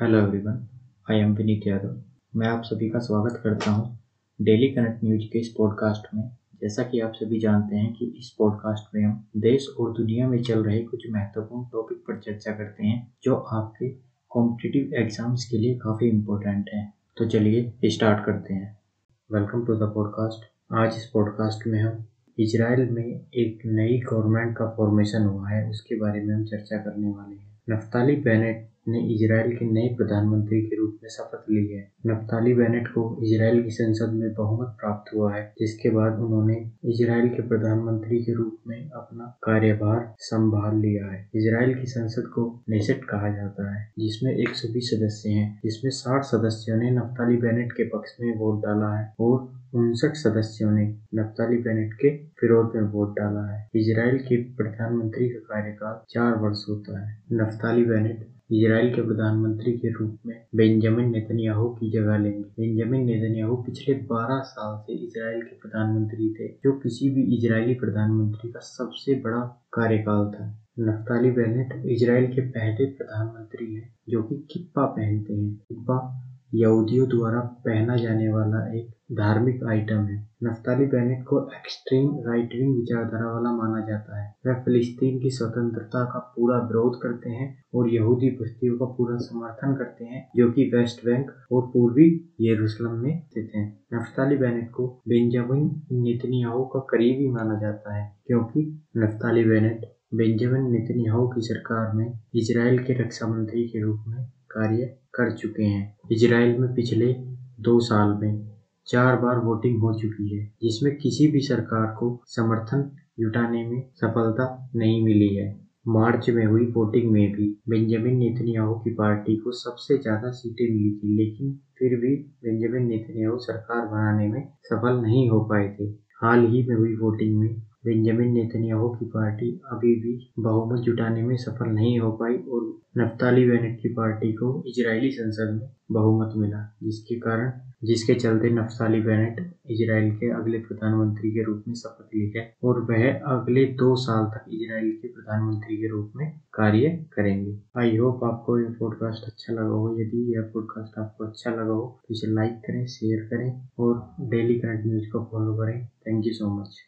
Hello everyone I am Vineet Yadav मैं आप सभी का स्वागत करता हूँ डेली कनेक्ट न्यूज़ के इस पॉडकास्ट में। जैसा कि आप सभी जानते हैं कि इस पॉडकास्ट में हम देश और दुनिया में चल रहे कुछ महत्वपूर्ण टॉपिक पर चर्चा करते हैं, जो आपके कॉम्पिटिटिव एग्ज़ाम्स के लिए काफ़ी इम्पोर्टेंट हैं। तो चलिए स्टार्ट करते हैं। वेलकम टू द पॉडकास्ट आज इस पॉडकास्ट में हम इसराइल में एक नई गवर्नमेंट का फॉर्मेशन हुआ है, उसके बारे में हम चर्चा करने वाले हैं। नफ्ताली बेनेट ने इजराइल के नए प्रधानमंत्री के रूप में शपथ ली है। नफ्ताली बेनेट को इजराइल की संसद में बहुमत प्राप्त हुआ है, जिसके बाद उन्होंने इजराइल के प्रधानमंत्री के रूप में अपना कार्यभार संभाल लिया है। इजराइल की संसद को नेसेट कहा जाता है, जिसमें एक सौ बीस सदस्य हैं, जिसमें साठ सदस्यों ने नफ्ताली बेनेट के पक्ष में वोट डाला है और उनसठ सदस्यों ने नफ्ताली बेनेट के विरोध में वोट डाला है। इसराइल के प्रधानमंत्री का कार्यकाल चार वर्ष होता है। नफ्ताली बेनेट इजराइल के प्रधानमंत्री के रूप में बेंजामिन नेतन्याहू की जगह लेंगे। बेंजामिन नेतन्याहू पिछले 12 साल से इसराइल के प्रधानमंत्री थे, जो किसी भी इजरायली प्रधानमंत्री का सबसे बड़ा कार्यकाल था। नफ्ताली बेनेट इसराइल के पहले प्रधानमंत्री हैं, जो कि किप्पा पहनते हैं। किप्पा यहूदियों द्वारा पहना जाने वाला एक धार्मिक आइटम है नफ्ताली बेनेट को एक्सट्रीम राइट विंग विचारधारा वाला माना जाता है वह फिलिस्तीन की स्वतंत्रता का पूरा विरोध करते हैं और यहूदी बस्तियों का पूरा समर्थन करते हैं, जो कि वेस्ट बैंक और पूर्वी यरूशलेम में स्थित हैं। नफ्ताली बेनेट को बेंजामिन नेतन्याहू का करीबी माना जाता है, क्योंकि नफ्ताली बेनेट बेंजामिन नेतन्याहू की सरकार में इसराइल के रक्षा मंत्री के रूप में कार्य कर चुके हैं। इजराइल में पिछले दो साल में चार बार वोटिंग हो चुकी है, जिसमें किसी भी सरकार को समर्थन जुटाने में सफलता नहीं मिली है। मार्च में हुई वोटिंग में भी बेंजामिन नेतन्याहू की पार्टी को सबसे ज़्यादा सीटें मिली थी, लेकिन फिर भी बेंजामिन नेतन्याहू सरकार बनाने में सफल नहीं हो पाए थे। हाल ही में हुई वोटिंग में बेंजामिन नेतन्याहू की पार्टी अभी भी बहुमत जुटाने में सफल नहीं हो पाई और नफ्ताली बेनेट की पार्टी को इजरायली संसद में बहुमत मिला, जिसके कारण, जिसके चलते नफ्ताली बेनेट इजराइल के अगले प्रधानमंत्री के रूप में शपथ ली है और वह अगले दो साल तक इजराइल के प्रधानमंत्री के रूप में कार्य करेंगे। आई होप आपको यह पॉडकास्ट अच्छा लगा हो। यदि यह पॉडकास्ट आपको अच्छा लगा हो तो इसे लाइक करें शेयर करें और डेली करंट न्यूज़ को फॉलो करें। Thank you so much